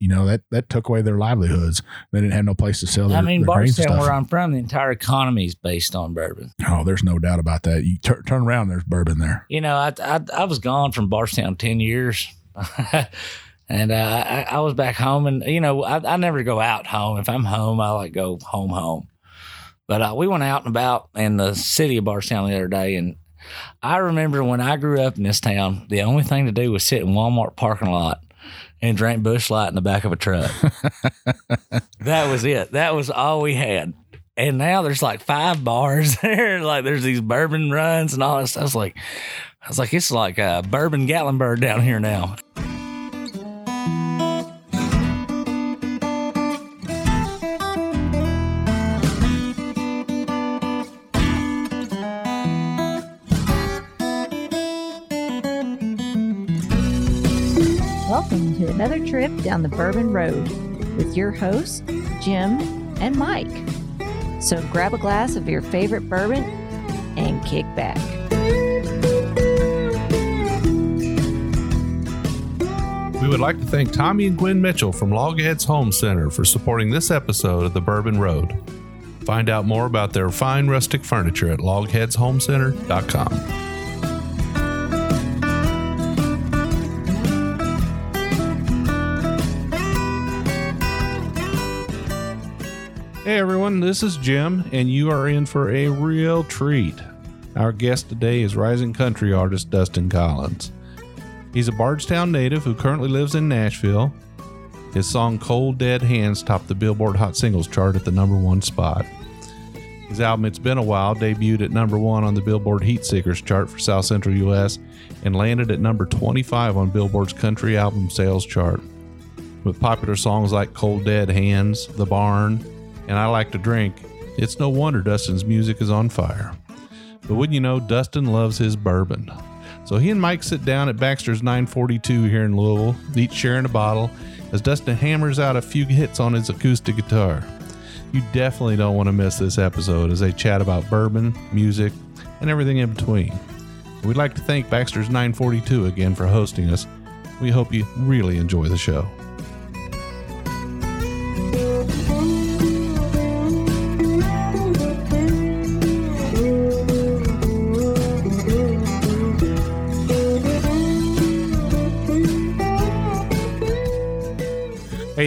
you know that that took away their livelihoods. They didn't have no place to sell. Their, I mean, Bardstown, where I'm from, the entire economy is based on bourbon. Oh, there's no doubt about that. You tur turn around, there's bourbon there. You know, I I, I was gone from Bardstown ten years, and uh, I, I was back home, and you know, I, I never go out home. If I'm home, I like go home home. But uh, we went out and about in the city of Bardstown the other day, and I remember when I grew up in this town, the only thing to do was sit in Walmart parking lot and drank Busch Light in the back of a truck. that was it. That was all we had. And now there's like five bars there. Like there's these bourbon runs and all this stuff. I was like, I was like, it's like a bourbon Gatlinburg down here now. Welcome to another trip down the Bourbon Road with your hosts, Jim and Mike. So grab a glass of your favorite bourbon and kick back. We would like to thank Tommy and Gwen Mitchell from Logheads Home Center for supporting this episode of The Bourbon Road. Find out more about their fine rustic furniture at logheadshomecenter.com. Hey everyone, this is Jim, and you are in for a real treat. Our guest today is rising country artist Dustin Collins. He's a Bardstown native who currently lives in Nashville. His song Cold Dead Hands topped the Billboard Hot Singles chart at the number one spot. His album It's Been Awhile debuted at number one on the Billboard Heatseekers chart for South Central US and landed at number 25 on Billboard's country album sales chart. With popular songs like Cold Dead Hands, The Barn, and I Like to Drink, it's no wonder Dustin's music is on fire. But wouldn't you know, Dustin loves his bourbon. So he and Mike sit down at Baxter's 942 here in Louisville, each sharing a bottle, as Dustin hammers out a few hits on his acoustic guitar. You definitely don't want to miss this episode as they chat about bourbon, music, and everything in between. We'd like to thank Baxter's 942 again for hosting us. We hope you really enjoy the show.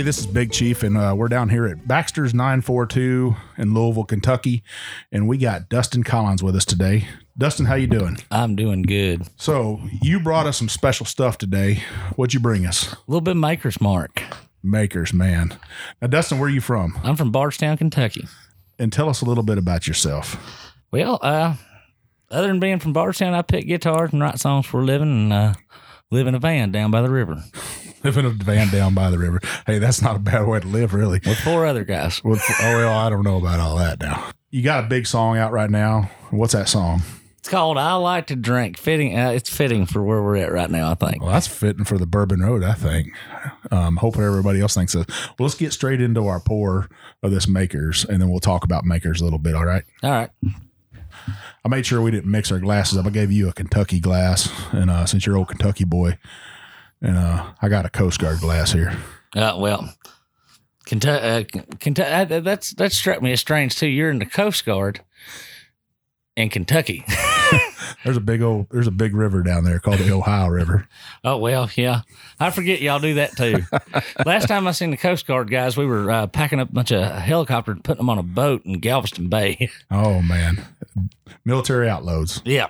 Hey, this is Big Chief, and uh, we're down here at Baxter's 942 in Louisville, Kentucky, and we got Dustin Collins with us today. Dustin, how you doing? I'm doing good. So you brought us some special stuff today. What'd you bring us? A little bit Maker's Mark. Makers, man. Now, Dustin, where are you from? I'm from Bardstown, Kentucky. And tell us a little bit about yourself. Well, uh, other than being from Bardstown, I pick guitars and write songs for a living and uh, live in a van down by the river Live in a van down by the river. Hey, that's not a bad way to live, really. with four other guys. With, oh, well, I don't know about all that now. You got a big song out right now. What's that song? It's called "I Like to Drink." Fitting, uh, it's fitting for where we're at right now. I think. Well, that's fitting for the Bourbon Road, I think. Um, hoping everybody else thinks so. Well, let's get straight into our pour of this Makers, and then we'll talk about Makers a little bit. All right. All right. I made sure we didn't mix our glasses up. I gave you a Kentucky glass, and uh, since you're old Kentucky boy, and uh, I got a Coast Guard glass here. Uh, well, Kentucky, uh, Kentucky. That's that struck me as strange too. You're in the Coast Guard in Kentucky. There's a big old, there's a big river down there called the Ohio River. Oh well, yeah. I forget y'all do that too. Last time I seen the Coast Guard guys, we were uh, packing up a bunch of helicopters, and putting them on a boat in Galveston Bay. Oh man, military outloads. yeah.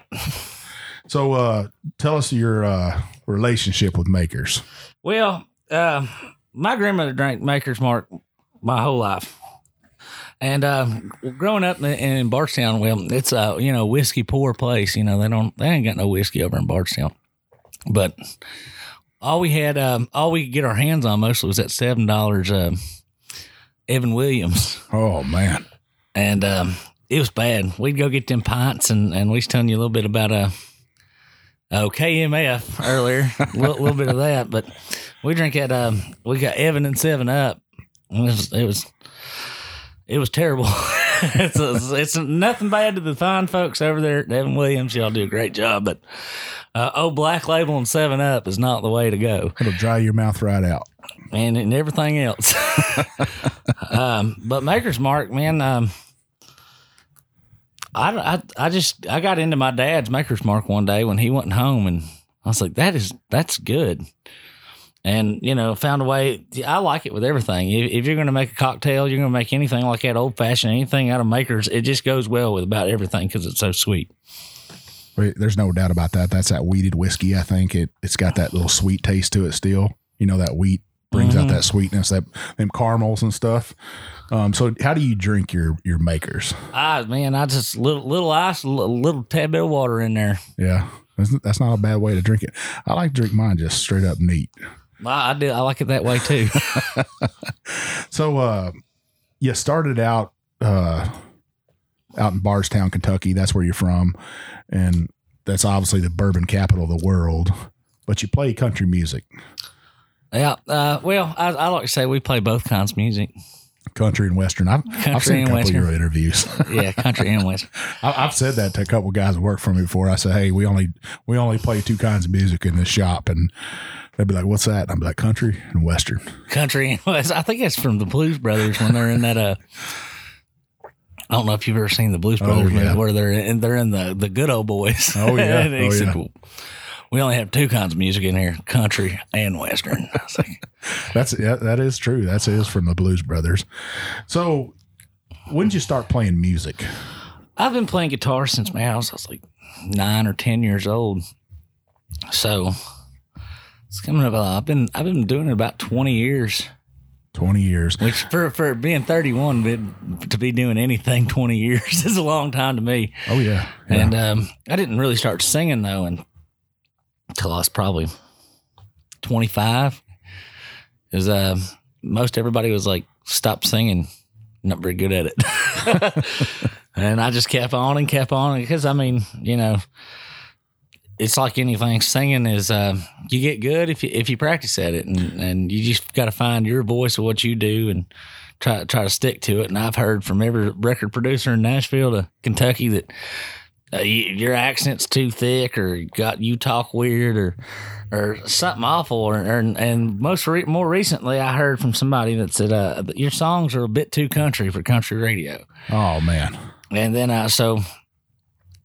So, uh, tell us your uh, relationship with Makers. Well, uh, my grandmother drank Maker's Mark my whole life. And uh, growing up in, in Bardstown, well, it's a you know whiskey poor place. You know they don't they ain't got no whiskey over in Bardstown, but all we had, um, all we could get our hands on mostly was that seven dollars uh, Evan Williams, Oh man, and um, it was bad. We'd go get them pints, and and we was telling you a little bit about uh, uh KMF earlier, a little, little bit of that, but we drink at um, we got Evan and Seven Up. It was it was, it was terrible. it's, a, it's nothing bad to the fine folks over there at Evan Williams. Y'all do a great job, but uh, oh, Black Label and Seven Up is not the way to go, It'll dry your mouth right out. and and everything else. um, but Maker's Mark, man, um, I, I I just I got into my dad's Maker's Mark one day when he went home, and I was like, that is that's good. And you know, found a way. I like it with everything. If, if you're going to make a cocktail, you're going to make anything like that, old fashioned, anything out of Makers. It just goes well with about everything because it's so sweet. There's no doubt about that. That's that weeded whiskey. I think it it's got that little sweet taste to it still. You know that wheat brings out mm-hmm. that sweetness, that them caramels and stuff. Um, so how do you drink your your makers? Ah, man, I just little little ice, a little, little tad bit of water in there. Yeah, that's, that's not a bad way to drink it. I like to drink mine just straight up neat. I, I do. I like it that way too. So uh, you started out uh, out in Bardstown, Kentucky. That's where you're from, and that's obviously the bourbon capital of the world. But you play country music, yeah. Uh, well, I, I like to say we play both kinds of music. Country and western. I've, I've Country seen a couple of your interviews. Yeah, country and western. I- I've said that to a couple of guys that worked for me before. I said, "Hey, we only we only play two kinds of music in this shop," and they'd be like, "What's that?" And I'd be like, "Country and western." country and west. I think it's from the Blues Brothers when they're in that. Uh, I don't know if you've ever seen the Blues Brothers Oh, yeah. movie where they're in they're in the the good old boys. Oh, yeah. Oh, yeah. "Well, we only have two kinds of music in here: country and western. I was like, That's yeah, that is true. That is from the Blues Brothers. So, when did you start playing music? I've been playing guitar since man, I was, I was like nine or ten years old. So it's coming up. I've been I've been doing it about twenty years. Twenty years. Which for for being thirty one, to be doing anything twenty years is a long time to me. Oh yeah, yeah. And um, I didn't really start singing though and- until I was probably 25. Because uh, most everybody was like, stop singing. Not very good at it. and I just kept on and kept on because I mean, you know, it's like anything. Singing is uh, you get good if you if you practice at it, and, and you just got to find your voice of what you do and try try to stick to it. And I've heard from every record producer in Nashville to Kentucky that uh, you, your accent's too thick, or got you talk weird, or or something awful, or, or and most re- more recently, I heard from somebody that said uh, that your songs are a bit too country for country radio. oh man, And then uh, so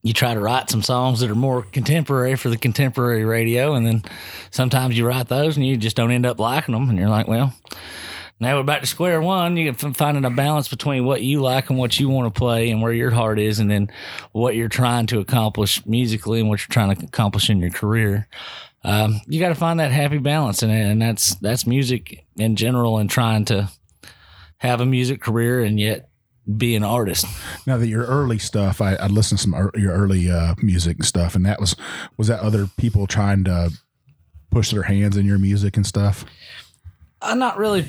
you try to write some songs that are more contemporary for the contemporary radio, and then sometimes you write those and you just don't end up liking them, and you're like, well. Now we're back to square one. You can finding a balance between what you like and what you want to play, and where your heart is, and then what you're trying to accomplish musically and what you're trying to accomplish in your career. Um, you got to find that happy balance it, and that's that's music in general, and trying to have a music career and yet be an artist. now that your early stuff, I, I listened to some ear- your early uh, music and stuff, and that was was that other people trying to push their hands in your music and stuff. I not really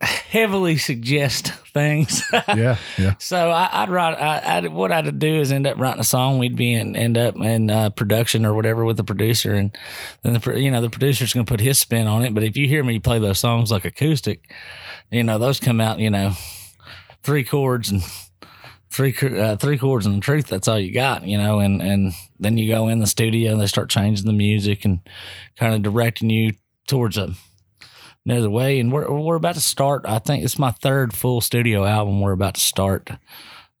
heavily suggest things. Yeah, yeah. so I, I'd write. I, I'd, what I'd do is end up writing a song. We'd be in, end up in uh, production or whatever with the producer, and then the you know the producer's going to put his spin on it. But if you hear me play those songs like acoustic, you know those come out. You know, three chords and three uh, three chords and the truth. That's all you got. You know, and and then you go in the studio and they start changing the music and kind of directing you towards a another way. And we're we're about to start. I think it's my third full studio album. We're about to start.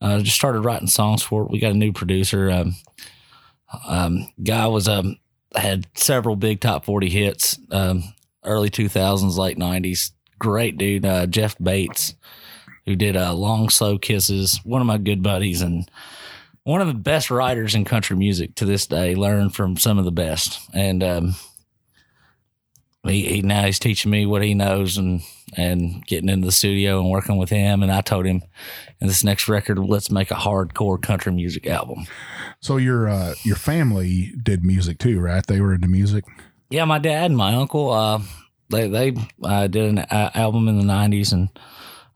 Uh, just started writing songs for it. We got a new producer. Um, um, guy was um had several big top forty hits. Um, early two thousands, late nineties. Great dude. Uh, Jeff Bates, who did uh, "Long Slow Kisses." One of my good buddies and one of the best writers in country music to this day. Learned from some of the best and. Um, he, he now he's teaching me what he knows and and getting into the studio and working with him. And I told him, in this next record, let's make a hardcore country music album. So your uh, your family did music too, right? They were into music. Yeah, my dad and my uncle, uh, they they uh, did an uh, album in the '90s and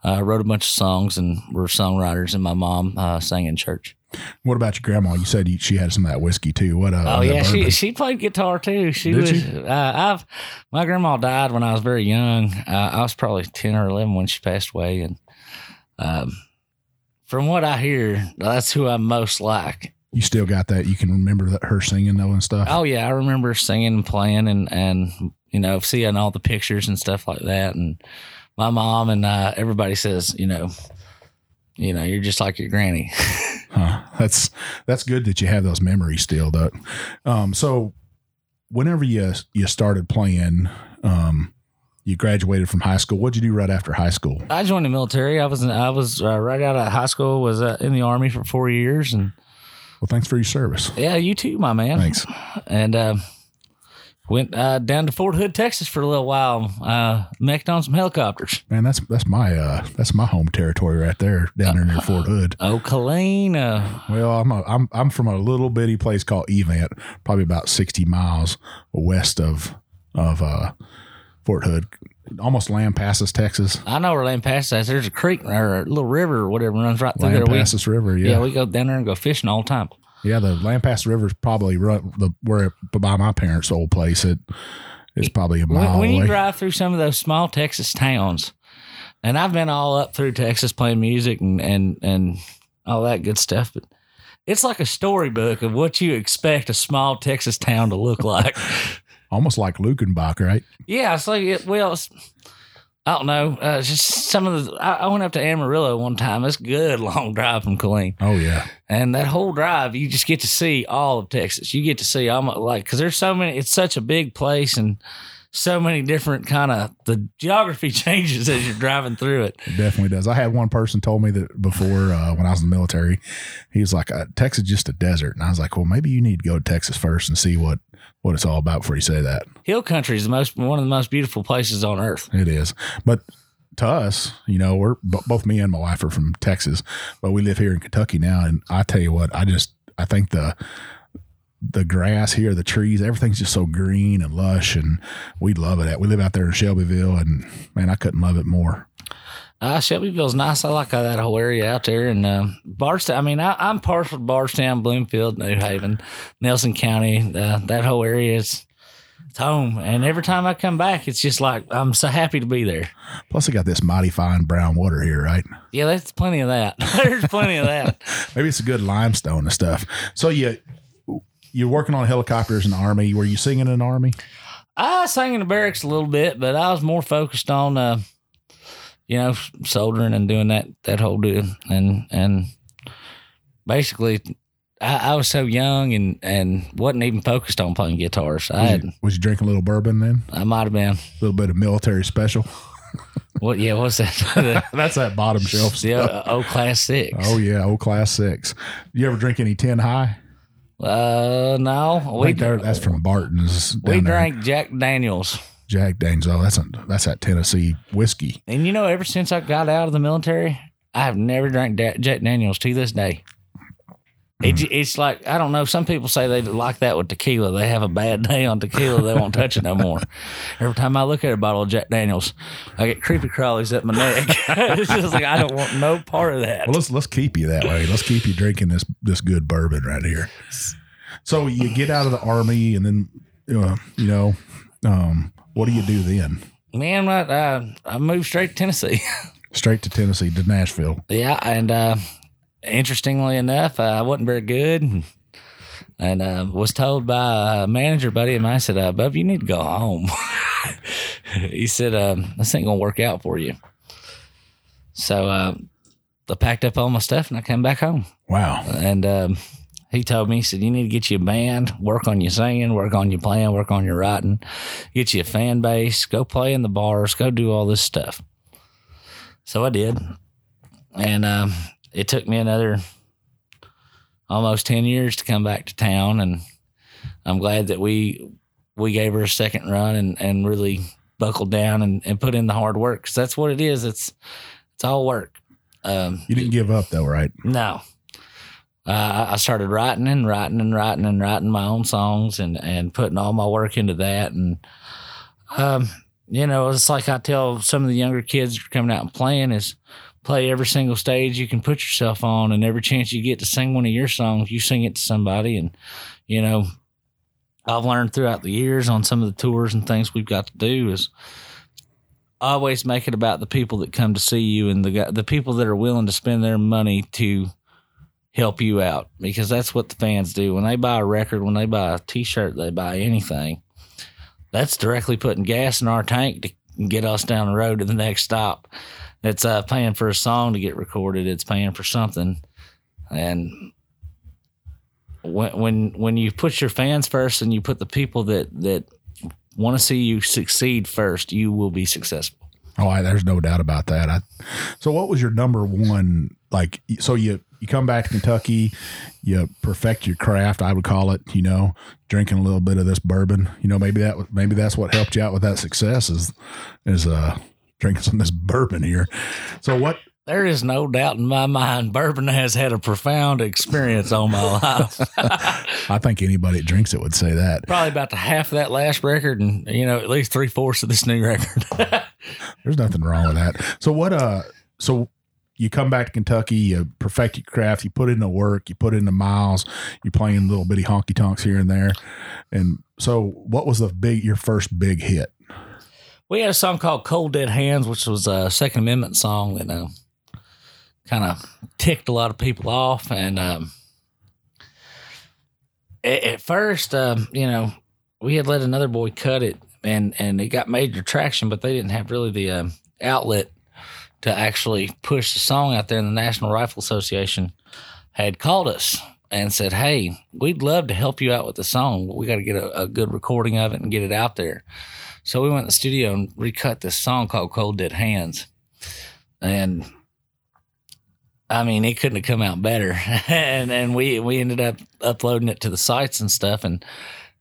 uh, wrote a bunch of songs and were songwriters. And my mom uh, sang in church. What about your grandma? You said you, she had some of that whiskey too. What? Uh, Oh yeah, she bourbon? she played guitar too. She Did was. Uh, I've my grandma died when I was very young. Uh, I was probably ten or eleven when she passed away, and um, from what I hear, that's who I'm most like. You still got that? You can remember that her singing though and stuff. Oh yeah, I remember singing and playing and and you know seeing all the pictures and stuff like that. And my mom and uh, everybody says, you know, you know, you're just like your granny. Huh. That's that's good that you have those memories still, though. Um, so whenever you you started playing, um, you graduated from high school. What'd you do right after high school? I joined the military. I was in, I was uh, right out of high school. Was uh, in the army for four years, and Well, thanks for your service. yeah, you too, my man. Thanks. And uh, went uh, down to Fort Hood, Texas, for a little while. Uh, on some helicopters. Man, that's that's my uh that's my home territory right there down there near Fort Hood. Oh, Killeen. Well, I'm a, I'm I'm from a little bitty place called Evant, probably about 60 miles west of of uh Fort Hood, almost Lampasas, Texas. I know where Lampasas is. There's a creek or a little river or whatever runs right through there. We, Lampasas River, yeah. yeah. we go down there and go fishing all the time. Yeah, the Lampasas River is probably run, the where by my parents' old place. It is probably a When, mile when away. you drive through some of those small Texas towns, and I've been all up through Texas playing music and and and all that good stuff, but it's like a storybook of what you expect a small Texas town to look like. Almost like Luckenbach, right? yeah, it's like it, well, it's, I don't know. Uh, just some of the. I, I went up to Amarillo one time. That's a good long drive from Killeen. Oh yeah, And that whole drive, you just get to see all of Texas. You get to see almost like because there's so many. It's such a big place and so many different kind of the geography changes as you're driving through it. it definitely does. I had one person told me that before uh, when I was in the military, he was like, uh, "Texas is just a desert," and I was like, "Well, maybe you need to go to Texas first and see what what it's all about before you say that." Hill country is the most one of the most beautiful places on earth. It is, but to us, you know, we're bo- both me and my wife are from Texas, but we live here in Kentucky now. And I tell you what, I just I think the the grass here, the trees, everything's just so green and lush, and we love it. At we live out there in Shelbyville, and man, I couldn't love it more. Uh, Shelbyville's nice. I like that whole area out there. And uh, Bardstown, I mean, I, I'm partial to Bardstown, Bloomfield, New Haven, Nelson County. Uh, that whole area is it's home. And every time I come back, it's just like I'm so happy to be there. Plus, I got this mighty fine brown water here, right? Yeah, there's plenty of that. There's plenty of that. Maybe it's a good limestone and stuff. So you you're working on helicopters in the army. Were you singing in the army? I sang in the barracks a little bit, but I was more focused on, uh, you know, soldering and doing that that whole deal. And and basically, I, I was so young and and wasn't even focused on playing guitars. I Was had you, was you drinking a little bourbon then? I might have been A little bit of military special. what? Yeah, what's that? That's that bottom shelf stuff. yeah, old class six. Oh yeah, old class six. You ever drink any ten high? Uh, no, we they're- that's from Barton's. we there. drank Jack Daniels. Jack Daniels. Oh, that's a, that's that Tennessee whiskey. And you know, ever since I got out of the military, I have never drank da- Jack Daniels to this day. It, it's like I don't know. Some people say they like that with tequila. They have a bad day on tequila. They won't touch it no more. Every time I look at a bottle of Jack Daniels, I get creepy crawlies up my neck. it's just like I don't want no part of that. Well, let's let's keep you that way. Let's keep you drinking this this good bourbon right here. So you get out of the army, and then uh, you know, um, what do you do then? Man, I, I, I moved straight to Tennessee. Straight to Tennessee to Nashville. Yeah, and uh, interestingly enough, uh, I wasn't very good, and, uh, was told by a manager buddy of mine said, uh, "Bub, you need to go home." he said, um, "This ain't gonna work out for you." So uh, I packed up all my stuff and I came back home. Wow. And um, he told me, he said, "You need to get you a band, work on your singing, work on your playing, work on your writing, get you a fan base, go play in the bars, go do all this stuff." So I did, and um, it took me another almost ten years to come back to town, and I'm glad that we we gave her a second run and and really buckled down and, and put in the hard work because that's what it is. It's it's all work. Um, You didn't give up though, right? no. Uh, I started writing and writing and writing and writing my own songs and, and putting all my work into that. And, um, you know, it's like I tell some of the younger kids coming out and playing is play every single stage you can put yourself on. And every chance you get to sing one of your songs, you sing it to somebody. And, you know, I've learned throughout the years on some of the tours and things we've got to do is always make it about the people that come to see you and the the people that are willing to spend their money to help you out because that's what the fans do when they buy a record, when they buy a T-shirt, they buy anything. That's directly putting gas in our tank to get us down the road to the next stop. It's uh, paying for a song to get recorded. It's paying for something, and when when when you put your fans first and you put the people that that want to see you succeed first, you will be successful. Oh, I, there's no doubt about that. I, so, what was your number one? Like, so you you come back to Kentucky, you perfect your craft. I would call it. You know, drinking a little bit of this bourbon. You know, maybe that maybe that's what helped you out with that success is is uh drinking some of this bourbon here. So, what There is no doubt in my mind, bourbon has had a profound experience on my life. I think anybody that drinks it would say that. Probably about the half of that last record, and you know, at least three fourths of this new record. There's nothing wrong with that. So what uh so you come back to Kentucky, you perfect your craft, you put in the work, you put in the miles, you're playing little bitty honky tonks here and there. And so what was the big your first big hit? we had a song called "Cold Dead Hands," which was a Second Amendment song that uh, kind of ticked a lot of people off. And um, at, at first, um, you know, we had let another boy cut it, and and it got major traction, but they didn't have really the um, outlet to actually push the song out there. The National Rifle Association had called us and said, "Hey, we'd love to help you out with the song, we got to get a, a good recording of it and get it out there." So we went in the studio and recut this song called Cold Dead Hands. And I mean, it couldn't have come out better. and and we we ended up uploading it to the sites and stuff and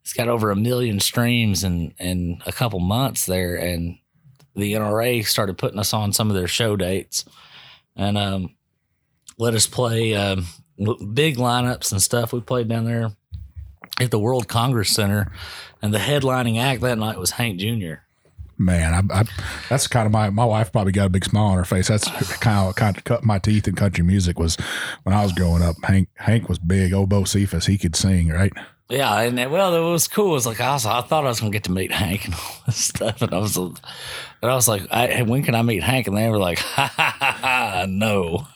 it's got over a million streams in in a couple months there and the NRA started putting us on some of their show dates and um let us play um, big lineups and stuff. We played down there at the World Congress Center, and the headlining act that night was Hank Jr. Man, I, I that's kind of my my wife probably got a big smile on her face. That's kind of kind of cut my teeth in country music was when I was growing up. Hank Hank was big. Obo Cephas, he could sing, right? Yeah, and well, it was cool. It was like I was, I thought I was gonna get to meet Hank and all this stuff, and I was, and I was like, I, when can I meet Hank? And they were like, ha ha ha, ha no,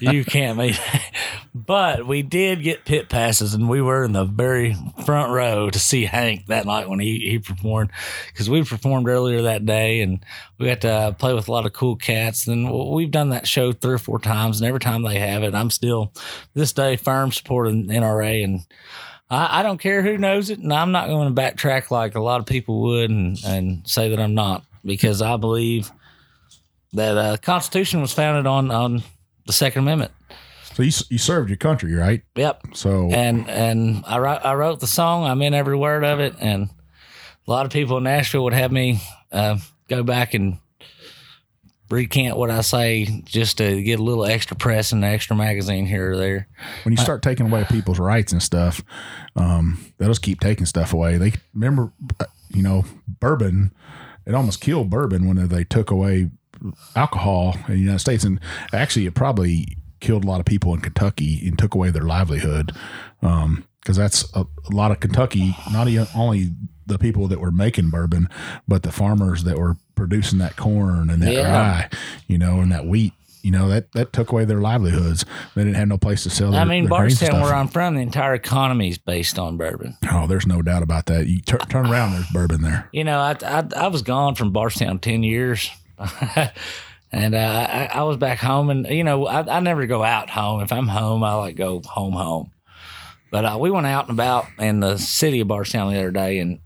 you can't meet. Hank. But we did get pit passes, and we were in the very front row to see Hank that night when he he performed, because we performed earlier that day, and we got to play with a lot of cool cats. And we've done that show three or four times, and every time they have it, I'm still this day firm supporting NRA and. I, I don't care who knows it, and I'm not going to backtrack like a lot of people would and, and say that I'm not because I believe that uh, the Constitution was founded on on the Second Amendment. So you you served your country, right? Yep, So and and I wrote I wrote the song. I'm in every word of it, and a lot of people in Nashville would have me uh, go back and recant what I say just to get a little extra press and an extra magazine here or there. when you start taking away people's rights and stuff, um, they'll just keep taking stuff away. They remember, uh, you know, bourbon. It almost killed bourbon when they took away alcohol in the United States, and actually, it probably killed a lot of people in Kentucky and took away their livelihood. Um, because that's a, a lot of Kentucky, not only the people that were making bourbon, but the farmers that were producing that corn and that Yeah. rye, you know, and that wheat. You know that that took away their livelihoods. They didn't have no place to sell. Their, I mean, Bardstown, where I'm from, the entire economy is based on bourbon. Oh, there's no doubt about that. You tur turn around, there's bourbon there. You know, I I, I was gone from Bardstown ten years, and uh, I, I was back home, and you know, I, I never go out home. If I'm home, I like go home home. But uh, we went out and about in the city of Bardstown the other day, and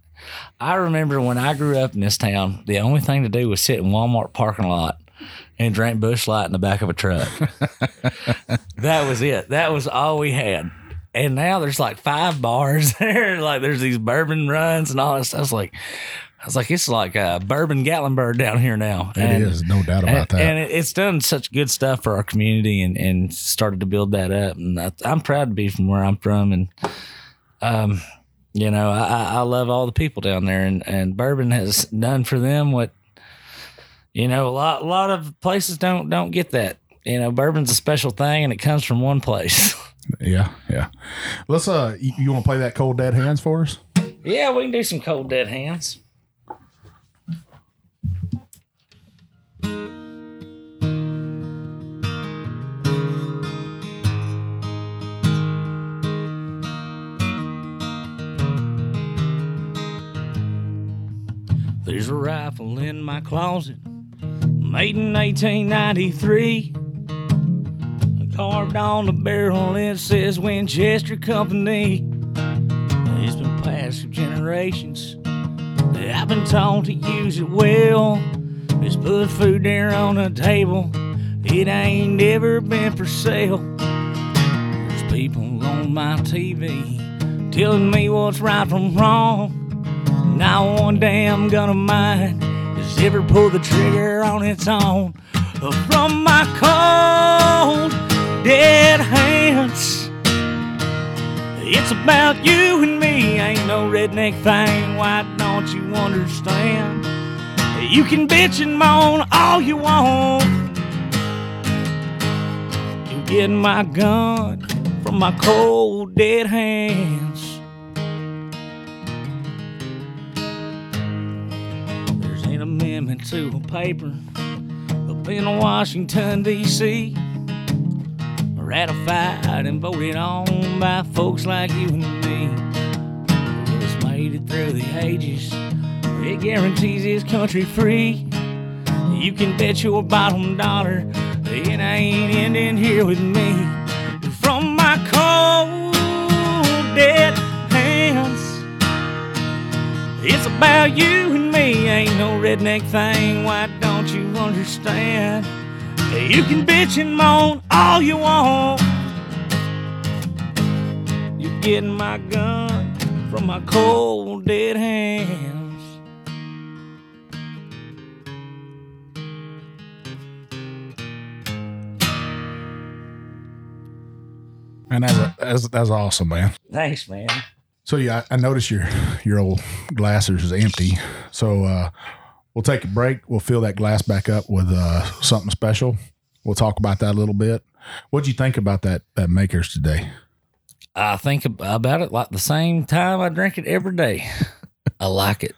I remember when I grew up in this town, the only thing to do was sit in Walmart parking lot and drink Busch Light in the back of a truck. that was it. That was all we had. And now there's like five bars there. like there's these bourbon runs and all this. I was like, I was like, it's like a bourbon Gatlinburg down here now. It is no doubt about and, that. and it's done such good stuff for our community and, and started to build that up. And I, I'm proud to be from where I'm from. And, um, you know, I, I I love all the people down there and, and bourbon has done for them what, you know, a lot, a lot of places don't, don't get that. You know, bourbon's a special thing and it comes from one place. yeah, yeah. Let's uh, you, you want to play that cold dead hands for us? yeah, we can do some cold dead hands. There's a rifle in my closet, made in 1893. Carved on the barrel, it says Winchester Company. It's been passed through generations. I've been taught to use it well. Just put food there on the table. It ain't ever been for sale. There's people on my TV telling me what's right from wrong. Now one day I'm gonna mind ever pull the trigger on its own. From my cold, dead hands. It's about you and me, ain't no redneck thing. Why don't you understand? You can bitch and moan all you want. You get my gun from my cold, dead hands. There's an amendment to a paper up in Washington, D.C. Ratified and voted on by folks like you and me. It's made it through the ages. It guarantees this country free. You can bet your bottom dollar it ain't ending here with me. From my cold, dead hands. It's about you and me, ain't no redneck thing. Why don't you understand? You can bitch and moan all you want. You're getting my gun from my cold, dead hands. And that's, a, that's that's awesome, man. Thanks, man. So yeah, I, I noticed your your old glasses is empty. So uh, we'll take a break. We'll fill that glass back up with uh, something special. We'll talk about that a little bit. What'd you think about that that makers today? I think about it like the same time I drink it every day. I like it.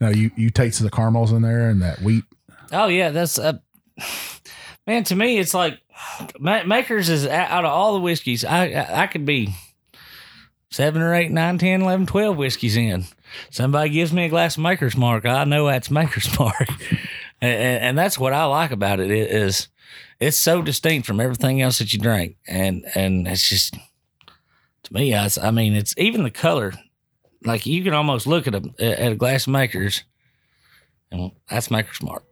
Now you you taste the caramels in there and that wheat. Oh yeah, that's uh, man. To me, it's like Makers is out of all the whiskeys. I, I I could be seven or eight, nine, 10, 11, 12 whiskeys in. Somebody gives me a glass of Maker's Mark, I know that's Maker's Mark, and, and, that's what I like about it. It is it's so distinct from everything else that you drink, and and it's just to me, I, I mean, it's even the color. Like you can almost look at a at a glass of Makers, and that's Maker's Mark.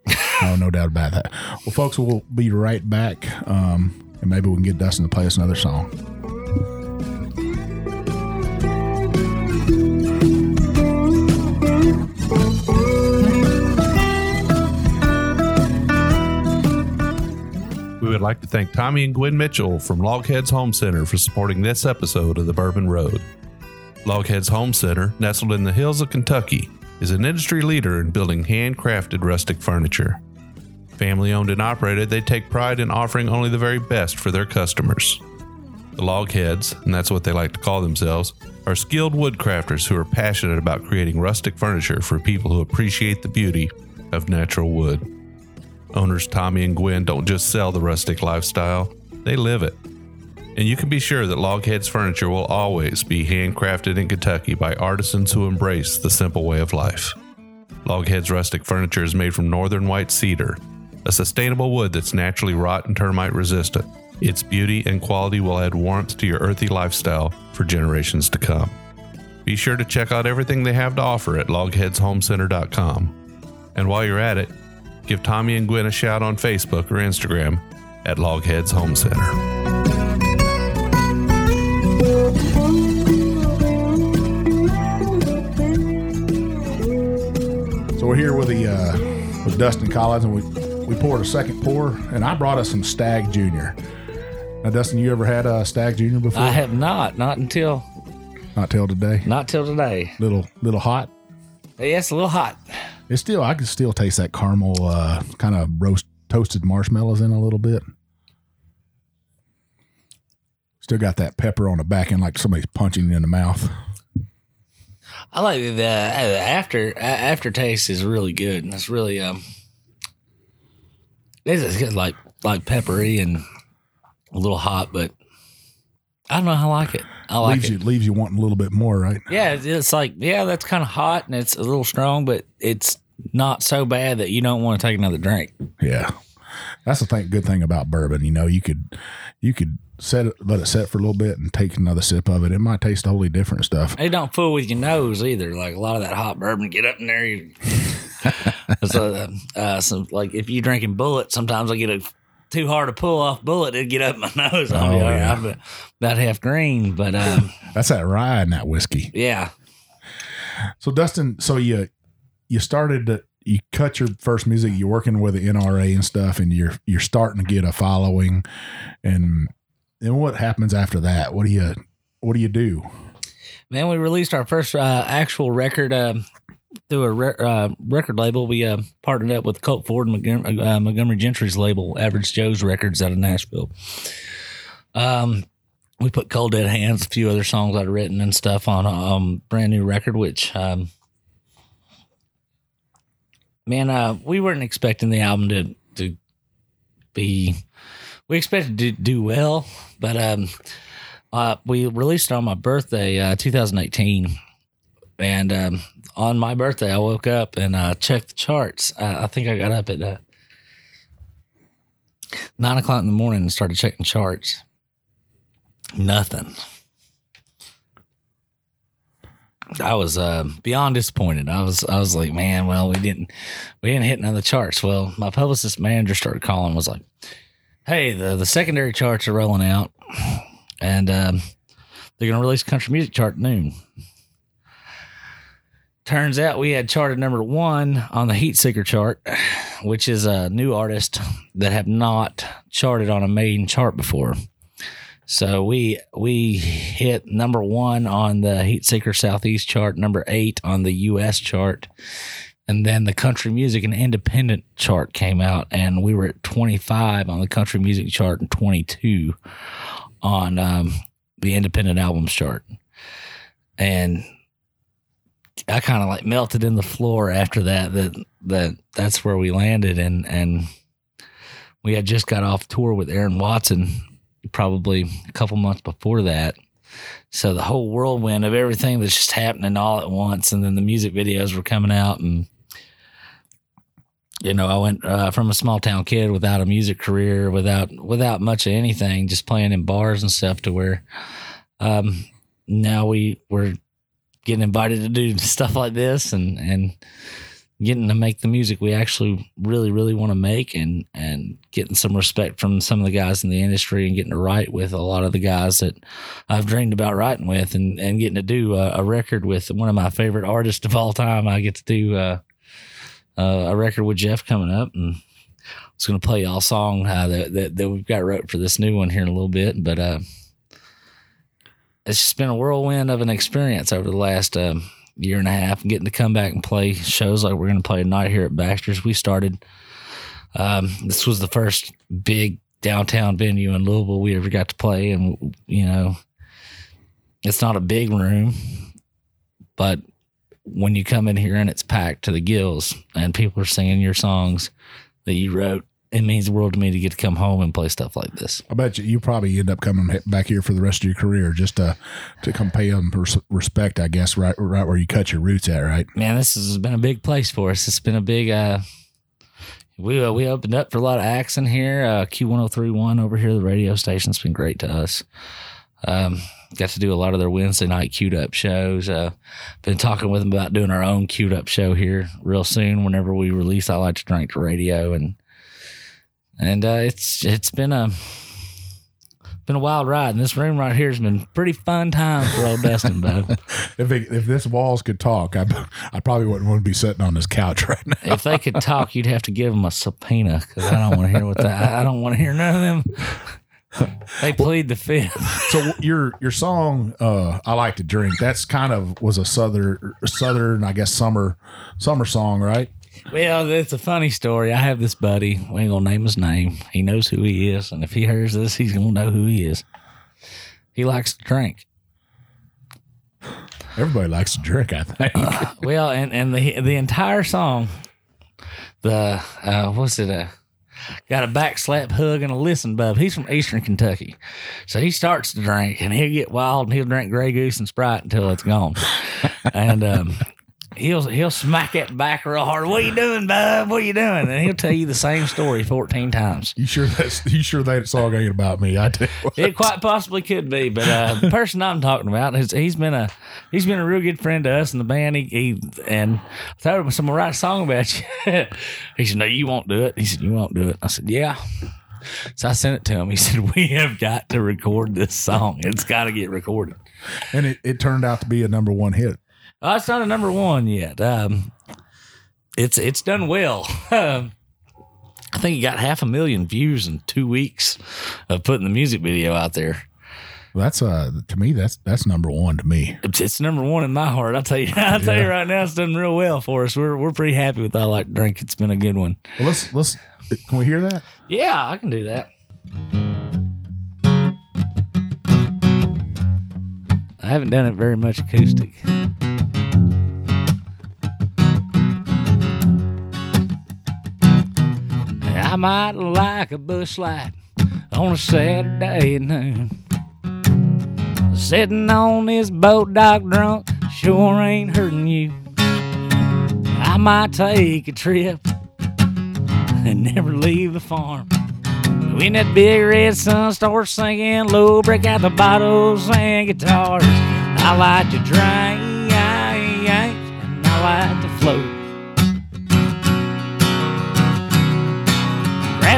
Oh, no doubt about that. Well, folks, we'll be right back, um, and maybe we can get Dustin to play us another song. We would like to thank Tommy and Gwen Mitchell from Logheads Home Center for supporting this episode of The Bourbon Road. Logheads Home Center, nestled in the hills of Kentucky, is an industry leader in building handcrafted rustic furniture. Family owned and operated, they take pride in offering only the very best for their customers. The Logheads, and that's what they like to call themselves, are skilled woodcrafters who are passionate about creating rustic furniture for people who appreciate the beauty of natural wood. Owners Tommy and Gwen don't just sell the rustic lifestyle, they live it. And you can be sure that Logheads Furniture will always be handcrafted in Kentucky by artisans who embrace the simple way of life. Logheads Rustic Furniture is made from northern white cedar, a sustainable wood that's naturally rot and termite resistant. Its beauty and quality will add warmth to your earthy lifestyle for generations to come. Be sure to check out everything they have to offer at logheadshomecenter.com. And while you're at it, give Tommy and Gwen a shout on Facebook or Instagram at Logheads Home Center. We're here with the uh, with Dustin Collins, and we we poured a second pour, and I brought us some Stagg Junior. Now, Dustin, you ever had a Stagg Junior before? I have not, not until Not till today. not till today. Little little hot. Yeah, it's a little hot. It's still I can still taste that caramel uh, kind of roast toasted marshmallows in a little bit. Still got that pepper on the back end like somebody's punching you in the mouth. I like the, the after aftertaste is really good, and it's really um, it's good, like like peppery and a little hot, but I don't know. I like it. I like leaves it. you leaves you wanting a little bit more, right? Yeah, it's- it's like yeah, that's kind of hot and it's a little strong, but it's not so bad that you don't want to take another drink. Yeah, that's the thing. Good thing about bourbon, you know, you could you could set it, let it set for a little bit, and take another sip of it. It might taste totally different stuff. It don't fool with your nose either. Like a lot of that hot bourbon, get up in there. You, so, uh, some, like if you're drinking Bulleit, sometimes I get a too hard to pull off Bulleit. It'd get up my nose. I'll be Oh, right. yeah. I'm about half green, but um, That's that rye in that whiskey. yeah. So Dustin, so you you started to you cut your first music. You're working with the NRA and stuff, and you're you're starting to get a following. And then what happens after that? What do you what do you do? Man, we released our first uh, actual record uh, through a re- uh, record label. We uh, partnered up with Colt Ford and Montgomery, uh, Montgomery Gentry's label, Average Joe's Records out of Nashville. Um, we put Cold Dead Hands, a few other songs I'd written and stuff on a um, brand new record, which, um, man, uh, we weren't expecting the album to, to be, we expected to do well, but um, uh, we released it on my birthday, uh, 2018. And um, on my birthday, I woke up and uh, checked the charts. Uh, I think I got up at uh, nine o'clock in the morning and started checking charts. Nothing. I was uh, beyond disappointed. I was I was like, man, well, we didn't we didn't hit none of the charts. Well, my publicist manager started calling, was like, hey, the the secondary charts are rolling out, and um, they're gonna release country music chart noon. Turns out we had charted number one on the Heatseeker chart, which is a new artist that have not charted on a main chart before. So we we hit number one on the Heatseeker Southeast chart, number eight on the U.S. chart, and then the country music and independent chart came out, and we were at 25 on the country music chart and 22 on um, the independent albums chart. And I kind of like melted in the floor after that. That that that's where we landed, and and we had just got off tour with Aaron Watson, probably a couple months before that. So the whole whirlwind of everything that's just happening all at once, and then the music videos were coming out, and you know, I went uh, from a small town kid without a music career, without without much of anything, just playing in bars and stuff, to where um, now we were getting invited to do stuff like this, and and getting to make the music we actually really really want to make, and and getting some respect from some of the guys in the industry, and getting to write with a lot of the guys that I've dreamed about writing with, and and getting to do a, a record with one of my favorite artists of all time. I get to do. Uh, uh, a record with Jeff coming up, and I was going to play y'all a song uh, that, that that we've got wrote for this new one here in a little bit. But uh, it's just been a whirlwind of an experience over the last um, year and a half, getting to come back and play shows like we're going to play tonight here at Baxter's. We started. Um, this was the first big downtown venue in Louisville we ever got to play, and you know, it's not a big room, but when you come in here and it's packed to the gills and people are singing your songs that you wrote, it means the world to me to get to come home and play stuff like this. I bet you you probably end up coming back here for the rest of your career just to to come pay them respect. I guess right right where you cut your roots at. Right. Man, this has been a big place for us. It's been a big. uh we uh, we opened up for a lot of acts in here. Uh, Q one zero three one over here, the radio station's been great to us. Um, got to do a lot of their Wednesday night queued up shows. Uh, been talking with them about doing our own queued up show here real soon. Whenever we release, I like to drink the radio and and uh, it's it's been a been a wild ride. And this room right here has been pretty fun time for old Dustin, bud. If it, if this walls could talk, I I probably wouldn't want to be sitting on this couch right now. if they could talk, you'd have to give them a subpoena because I don't want to hear what that. I don't want to hear none of them. They played the fifth. So your your song, uh, I like to drink. That's kind of was a southern southern, I guess summer summer song, right? Well, it's a funny story. I have this buddy. We ain't gonna name his name. He knows who he is, and if he hears this, he's gonna know who he is. He likes to drink. Everybody likes to drink, I think. Well, and and the the entire song, the uh, what's it? Uh, got a back slap hug and a listen bub. He's from Eastern Kentucky, so he starts to drink and he'll get wild and he'll drink Grey Goose and Sprite until it's gone. and um, he'll he'll smack that back real hard. What are you doing, bub? What are you doing? And he'll tell you the same story fourteen times. You sure that's you sure that song ain't about me? I what. It quite possibly could be, but uh, the person I'm talking about is he's been a he's been a real good friend to us in the band. He, he and I told him I'm gonna write a song about you. he said, "No, you won't do it." He said, "You won't do it." I said, "Yeah." So I sent it to him. He said, "We have got to record this song. It's got to get recorded." And it, it turned out to be a number one hit. Oh, it's not a number one yet. Um, it's it's done well. Um, I think he got half a million views in two weeks of putting the music video out there. That's uh to me that's that's number one to me. It's, it's number one in my heart. I'll tell you. I'll tell you right now, it's done real well for us. We're we're pretty happy with I like drink. It's been a good one. Well, let's let's can we hear that? Yeah, I can do that. I haven't done it very much acoustic. I might like a Busch Light on a Saturday at noon. Sitting on this boat dock drunk sure ain't hurting you. I might take a trip and never leave the farm. When that big red sun starts singing low, break out the bottles and guitars. I like to drink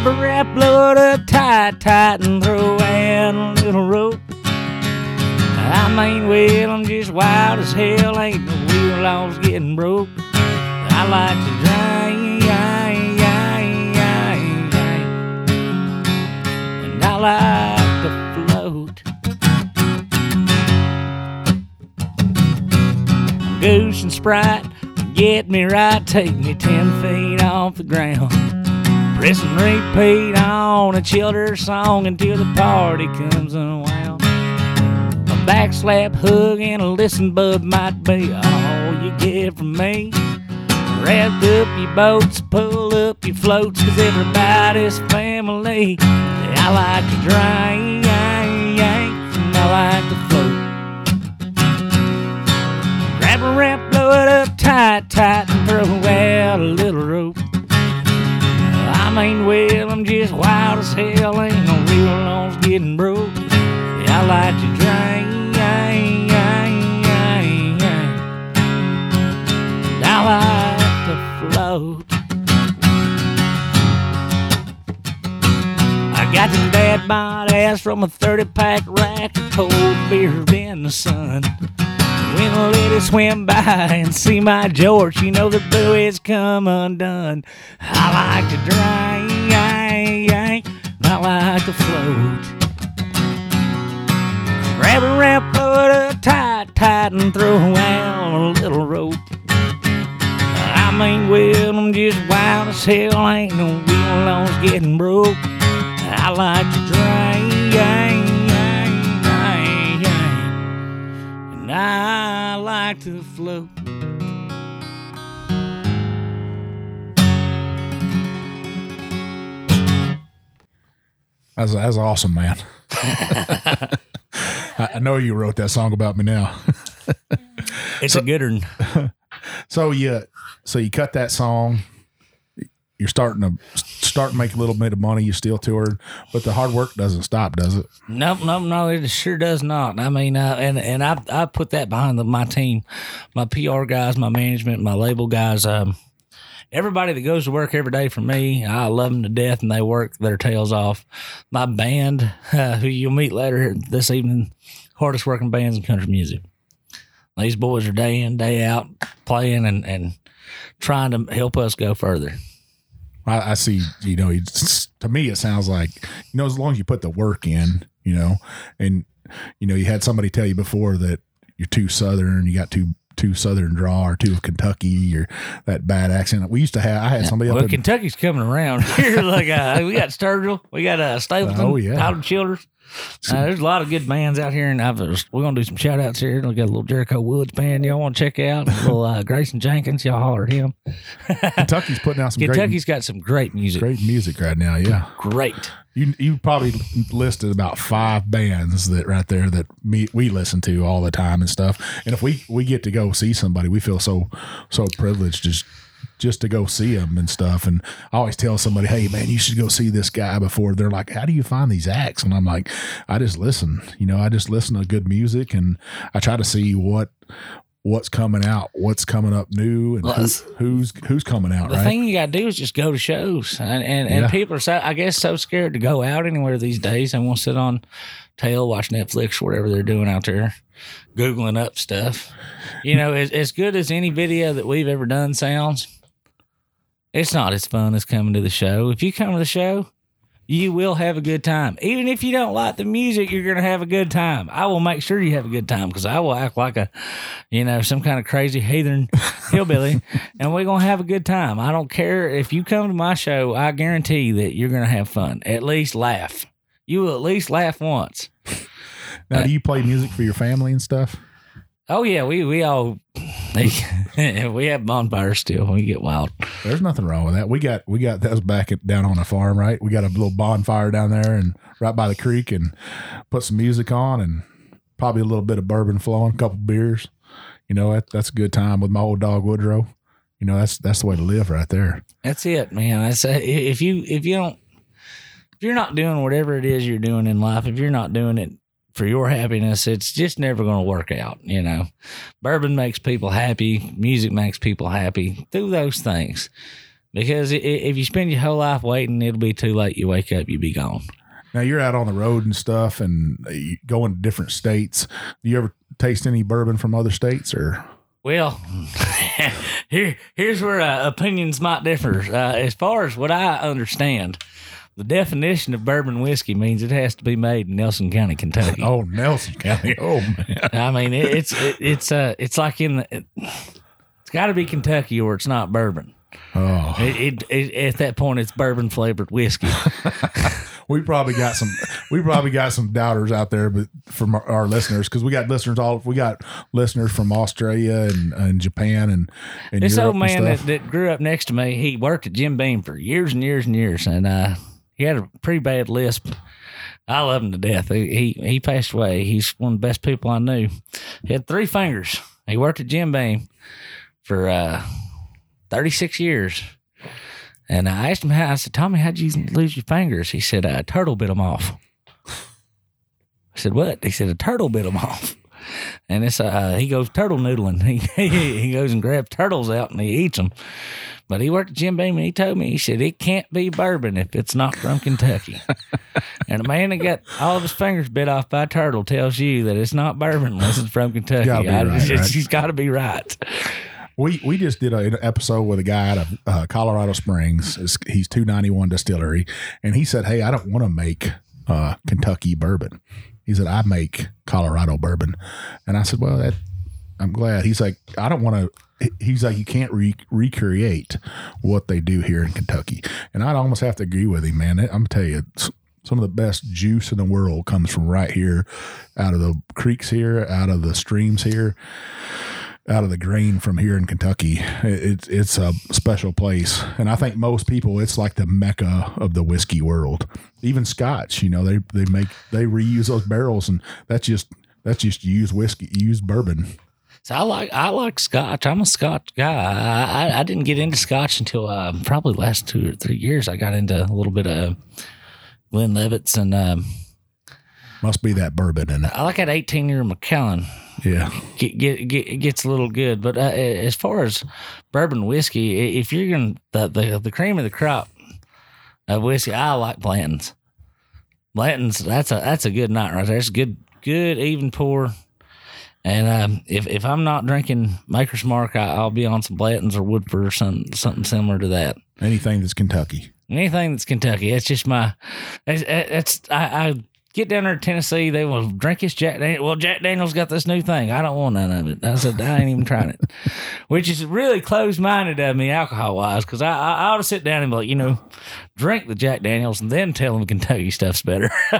Grab a wrap, up tight, tight, and throw out a little rope. I mean, well, I'm just wild as hell, ain't no wheel laws getting broke. I like to drink and I like to float. Goose and Sprite, get me right, take me ten feet off the ground. Press and repeat on a Childers song until the party comes unwound. A backslap hug and a listen bud might be all you get from me. Wrap up your boats, pull up your floats, cause everybody's family. I like to drink and I like to float. Grab a ramp, blow it up tight, tight, I'm just wild as hell, ain't no real laws getting broke. I like to drink I like to float. I got them dad bod ass from a 30 pack rack of cold beer in the sun. When a lady swim by and see my George, you know the buoy's come undone. I like to drink, I like to float. Grab a ramp, put it tight, tight, and throw out a little rope. I mean, well, I'm just wild as hell, ain't no wheel laws getting broke. I like to drink, and I like to float. That's that's awesome, man. I, I know you wrote that song about me now. It's a good one. So you so you cut that song. You're starting to start to make a little bit of money. You still tour, but the hard work doesn't stop, does it? Nope, nope, no, it sure does not. I mean, uh, and and I I put that behind the, my team, my PR guys, my management, my label guys. Um, everybody that goes to work every day for me, I love them to death, and they work their tails off. My band, uh, who you'll meet later this evening, hardest working bands in country music. These boys are day in day out playing and and trying to help us go further. I, I see. You know, it's, to me, it sounds like you know, as long as you put the work in, you know, and you know, you had somebody tell you before that you're too southern, you got too too southern draw or too Kentucky or that bad accent. We used to have. I had somebody up Well, in Kentucky's coming around here. like uh, we got Sturgill, we got uh, Stapleton, Oh, yeah. Tyler Childers. Uh, there's a lot of good bands out here, and I've, we're gonna do some shout outs here. We got a little Jericho Woods band y'all want to check out. A little uh, Grayson Jenkins, y'all holler at him. Kentucky's putting out some Kentucky's got some great music. great, great music right now. Yeah. Great. You you probably listed about five bands that right there that me we listen to all the time and stuff. And if we we get to go see somebody, we feel so so privileged just just to go see them and stuff. And I always tell somebody, hey man, you should go see this guy before. They're like, how do you find these acts? And I'm like, I just listen. You know, I just listen to good music and I try to see what what's coming out, what's coming up new, and Well, who, who's who's coming out. Right? The right? thing you got to do is just go to shows, and and, and Yeah. people are so I guess so scared to go out anywhere these days. They want to sit on tail, watch Netflix, whatever they're doing out there, googling up stuff. You know, as as good as any video that we've ever done sounds, it's not as fun as coming to the show. If you come to the show. You will have a good time. Even if you don't like the music, you're going to have a good time. I will make sure you have a good time because I will act like a, you know, some kind of crazy heathen hillbilly and we're gonna have a good time. I don't care if you come to my show. I guarantee that you're gonna have fun. At least laugh. You will at least laugh once. now, do uh, you play music for your family and stuff? Oh yeah, we we all we have bonfires still. We get wild. There's nothing wrong with that. We got we got that was back at, down on the farm, right? We got a little bonfire down there and right by the creek, and put some music on and probably a little bit of bourbon flowing, a couple beers. You know, that, that's a good time with my old dog Woodrow. You know, that's that's the way to live right there. That's it, man. That's uh, if you if you don't if you're not doing whatever it is you're doing in life, if you're not doing it for your happiness, it's just never going to work out. You know, bourbon makes people happy, music makes people happy. Do those things because if you spend your whole life waiting, it'll be too late. You wake up, you be gone. Now you're out on the road and stuff, and going to different states. Do you ever taste any bourbon from other states, or Well, here here's where uh, opinions might differ. Uh, as far as what I understand, the definition of bourbon whiskey means it has to be made in Nelson County, Kentucky. oh Nelson County? Oh man, I mean, it, it's it, it's uh it's like in the it, it's got to be Kentucky or it's not bourbon. oh It, it, it at that point it's bourbon flavored whiskey. we probably got some we probably got some doubters out there but from our, our listeners because we got listeners all we got listeners from australia and, and japan and, and this Europe old man that, that grew up next to me, he worked at Jim Beam for years and years and years, and uh, he had a pretty bad lisp. I love him to death. He, he he passed away. He's one of the best people I knew. He had three fingers. He worked at Jim Beam for uh, 36 years. And I asked him how. I said, "Tommy, how'd you lose your fingers?" He said, "A turtle bit them off." I said, "What?" He said, "A turtle bit them off." And it's uh, he goes turtle noodling. He he goes and grabs turtles out and he eats them. But he worked at Jim Beam and he told me he said it can't be bourbon if it's not from Kentucky. and a man that got all of his fingers bit off by a turtle tells you that it's not bourbon unless it's from Kentucky. I- right, it's- right? He's got to be right. we we just did a, an episode with a guy out of uh, colorado springs It's- he's 291 distillery and he said hey i don't want to make uh, kentucky bourbon he said i make colorado bourbon and i said well that i'm glad he's like i don't want to he's like you can't re- recreate what they do here in kentucky and i'd almost have to agree with him man i'm tell you some of the best juice in the world comes from right here out of the creeks here out of the streams here out of the grain from here in Kentucky. It's it's a special place, and I think most people it's like the mecca of the whiskey world. Even Scotch, you know, they they make they reuse those barrels, and that's just that's just used whiskey, used bourbon. So I like I like Scotch. I'm a Scotch guy. I I, didn't get into Scotch until uh, probably last two or three years. I got into a little bit of Glenlivet's and um, Must be that bourbon in it. I like that 18 year Macallan. Yeah, Get, get, get, it gets a little good. But uh, as far as bourbon whiskey, if you're going to, the, the, the cream of the crop of whiskey, I like Blanton's. Blanton's, that's a, that's a good night right there. It's good, good, even pour. And um, if, if I'm not drinking Maker's Mark, I, I'll be on some Blanton's or Woodford or something, something similar to that. anything that's Kentucky. Anything that's Kentucky, that's just my. That's, that's I, I get down there to Tennessee, they will drink his Jack Daniels. Well, Jack Daniels got this new thing. I don't want none of it. I said, I ain't even trying it, which is really closed minded of me alcohol wise because I, I, I ought to sit down and be like, you know, drink the Jack Daniels and then tell them Kentucky stuff's better.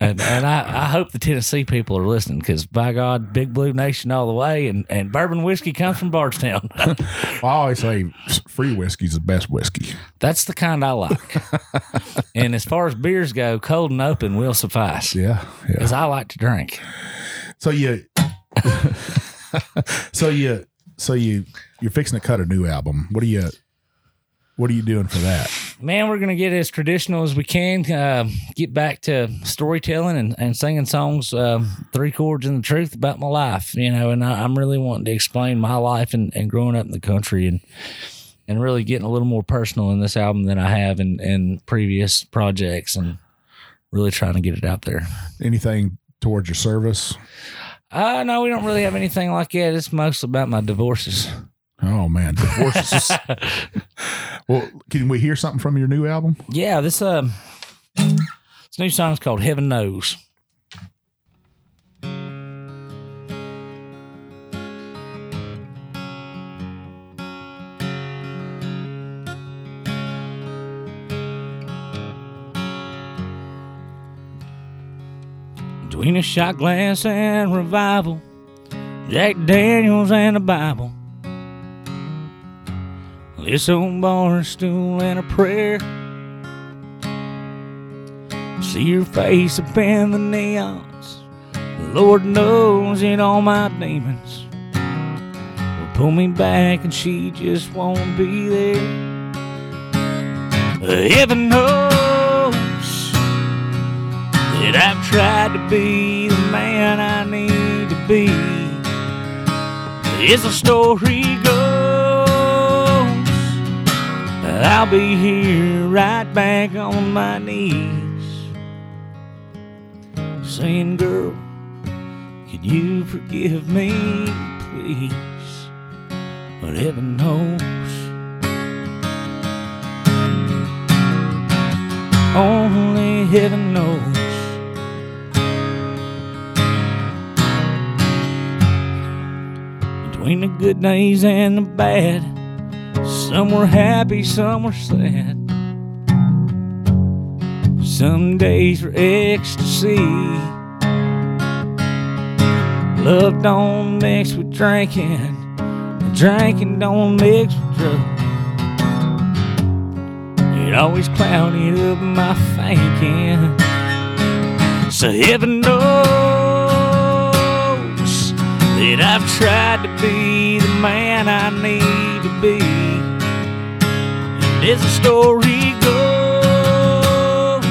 and and I, I hope the Tennessee people are listening because by God, Big Blue Nation all the way and, and bourbon whiskey comes from Bardstown. Well, I always say free whiskey's the best whiskey. That's the kind I like. and as far as beers go, cold and open will suffice Yeah, yeah. because I like to drink. So you, so you, so you, you're fixing to cut a new album. What are you, what are you doing for that? Man, we're to get as traditional as we can, uh, get back to storytelling and, and singing songs, uh, three chords and the truth about my life, you know, and I, I'm really wanting to explain my life and, and growing up in the country and, and really getting a little more personal in this album than I have in, in previous projects and really trying to get it out there. Anything towards your service? Uh, no, we don't really have anything like that. It's mostly about my divorces. Oh man, divorces. well, can we hear something from your new album? Yeah, this um, this new song's called "Heaven Knows." Between a shot glass and revival, Jack Daniels and the Bible. This old bar stool and a prayer. See your face up in the neons. Lord knows it all my demons will pull me back, and she just won't be there. Heaven knows that I've tried to be the man I need to be. As the story goes, I'll be here right back on my knees, saying, Girl, could you forgive me, please? But heaven knows, only heaven knows. Between the good days and the bad, some were happy, some were sad. Some days were ecstasy. Love don't mix with drinking, drinking don't mix with drugs. It always clouded up my thinking. So heaven knows that I've tried to be the man I need to be. And as the story goes,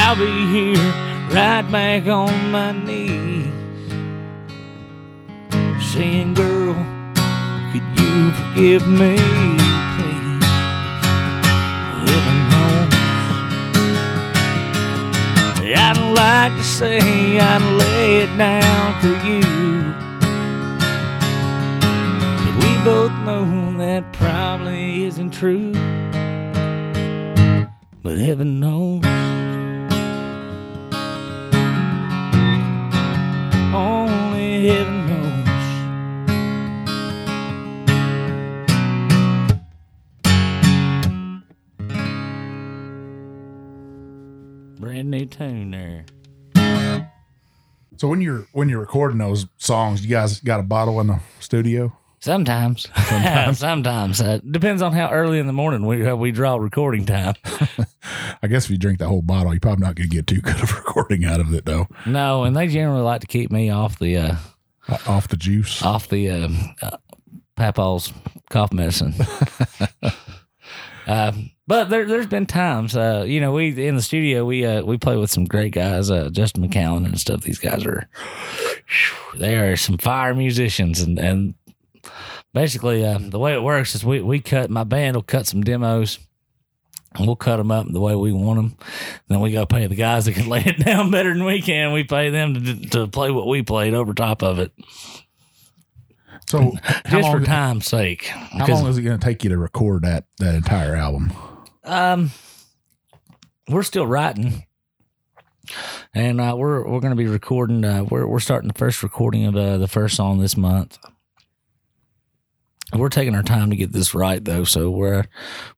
I'll be here right back on my knees, saying, "Girl, could you forgive me, like to say I'd lay it down for you. But we both know that probably isn't true. But heaven knows. Only heaven Brand new tune there. So when you're when you're recording those songs, you guys got a bottle in the studio? Sometimes, sometimes, Uh, depends on how early in the morning we uh, we draw recording time. I guess if you drink the whole bottle, you're probably not going to get too good of recording out of it, though. No, and they generally like to keep me off the uh, O- Off the juice. off the um, uh, Papaw's cough medicine. uh, but there, there's been times, uh, you know, we in the studio we uh, we play with some great guys, uh, Justin McCallan and stuff. These guys are they are some fire musicians, and and basically uh, the way it works is we we cut my band will cut some demos. And we'll cut them up the way we want them. Then we go pay the guys that can lay it down better than we can. We pay them to, to play what we played over top of it So just for time's sake. how long is it going to take you to record that that entire album? um, we're still writing. and uh, we're we're going to be recording. Uh, we're we're starting the first recording of uh, the first song this month. We're taking our time to get this right though, so we're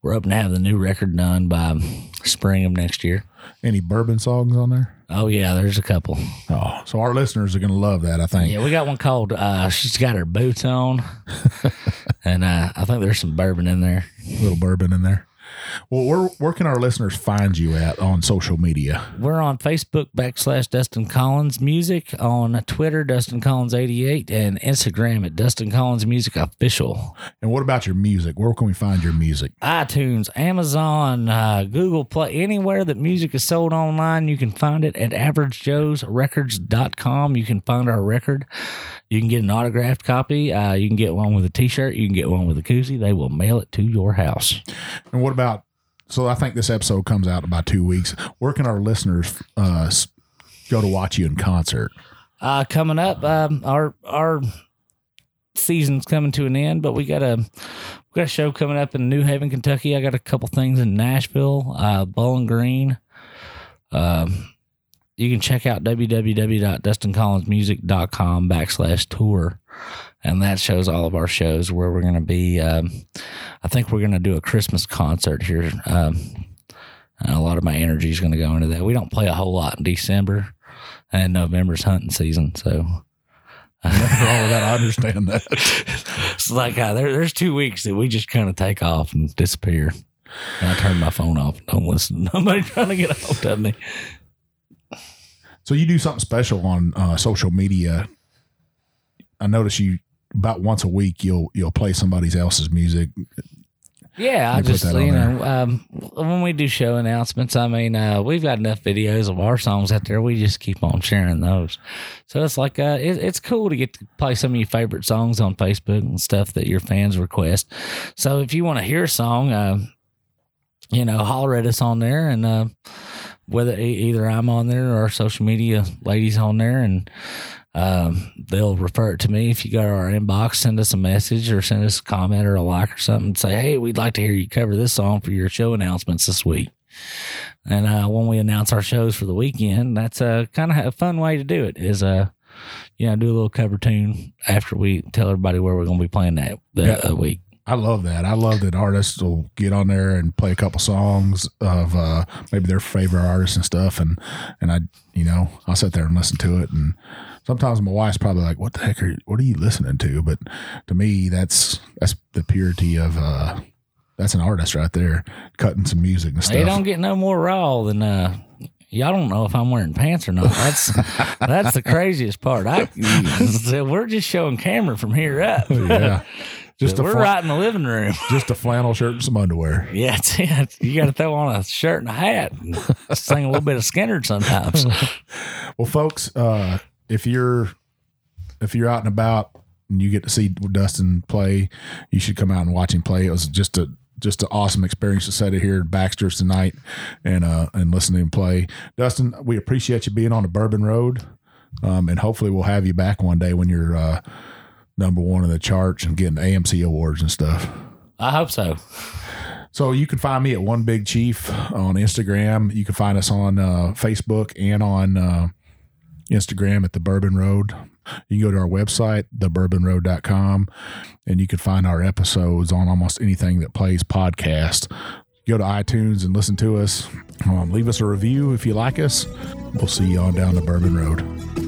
we're hoping to have the new record done by spring of next year. Any bourbon songs on there? Oh yeah, there's a couple. Oh, so our listeners are going to love that. I think. Yeah, we got one called uh, "She's Got Her Boots On," and uh, I think there's some bourbon in there. A little bourbon in there. Well, where where can our listeners find you at on social media? We're on Facebook backslash Dustin Collins Music, on Twitter Dustin Collins eighty eight, and Instagram at Dustin Collins Music Official. And what about your music? Where can we find your music? iTunes, Amazon, uh, Google Play, anywhere that music is sold online, you can find it at averagejoesrecords.com. You can find our record. You can get an autographed copy. Uh, you can get one with a t shirt. You can get one with a koozie. They will mail it to your house. And what about? So I think this episode comes out in about two weeks. Where can our listeners uh, go to watch you in concert? Uh, coming up, um, our our season's coming to an end, but we got a we got a show coming up in New Haven, Kentucky. I got a couple things in Nashville, uh, Bowling Green. Um, you can check out www.dustincollinsmusic.com backslash tour, and that shows all of our shows where we're going to be. Um, I think we're going to do a Christmas concert here. Um, a lot of my energy is going to go into that. We don't play a whole lot in December and November's hunting season. So Nothing wrong with that. I understand that. it's like uh, there, there's two weeks that we just kind of take off and disappear. And I turn my phone off. Don't listen. to Nobody trying to get a hold of me. So you do something special on uh, social media. I notice you about once a week you'll you'll play somebody else's music. Yeah, I just you know um, when we do show announcements, I mean uh, we've got enough videos of our songs out there. We just keep on sharing those. So it's like uh, it, it's cool to get to play some of your favorite songs on Facebook and stuff that your fans request. So if you want to hear a song, uh, you know, holler at us on there, and uh, whether either I'm on there or our social media ladies on there, and um, they'll refer it to me. If you go to our inbox, send us a message or send us a comment or a like or something. Say, hey, we'd like to hear you cover this song for your show announcements this week. And uh, when we announce our shows for the weekend, that's a kind of a fun way to do it. Is uh, you know, do a little cover tune after we tell everybody where we're going to be playing that that Yeah. week. I love that. I love that artists will get on there and play a couple songs of uh, maybe their favorite artists and stuff, and and I, you know, I'll sit there and listen to it, and sometimes my wife's probably like, "What the heck are you, what are you listening to?" But to me, that's that's the purity of uh, that's an artist right there, cutting some music and stuff. They don't get no more raw than uh y'all don't know if I'm wearing pants or not. That's that's the craziest part. I we're just showing camera from here up. yeah, just we're fla- right in the living room. just a flannel shirt and some underwear. Yeah, it's, it's, you got to throw on a shirt and a hat and sing a little bit of Skynyrd sometimes. Well, folks, uh, if you're if you're out and about and you get to see Dustin play, you should come out and watch him play. It was just a just an awesome experience to sit here at Baxter's tonight and uh and listen to him play. Dustin, we appreciate you being on the Bourbon Road, um, and hopefully we'll have you back one day when you're uh, number one in the charts and getting AMC awards and stuff. I hope so. So you can find me at One Big Chief on Instagram. You can find us on uh, Facebook and on uh, Instagram at the Bourbon Road. You can go to our website, thebourbonroad.com, and you can find our episodes on almost anything that plays podcast. Go to iTunes and listen to us. Um, leave us a review if you like us. We'll see you on down the Bourbon Road.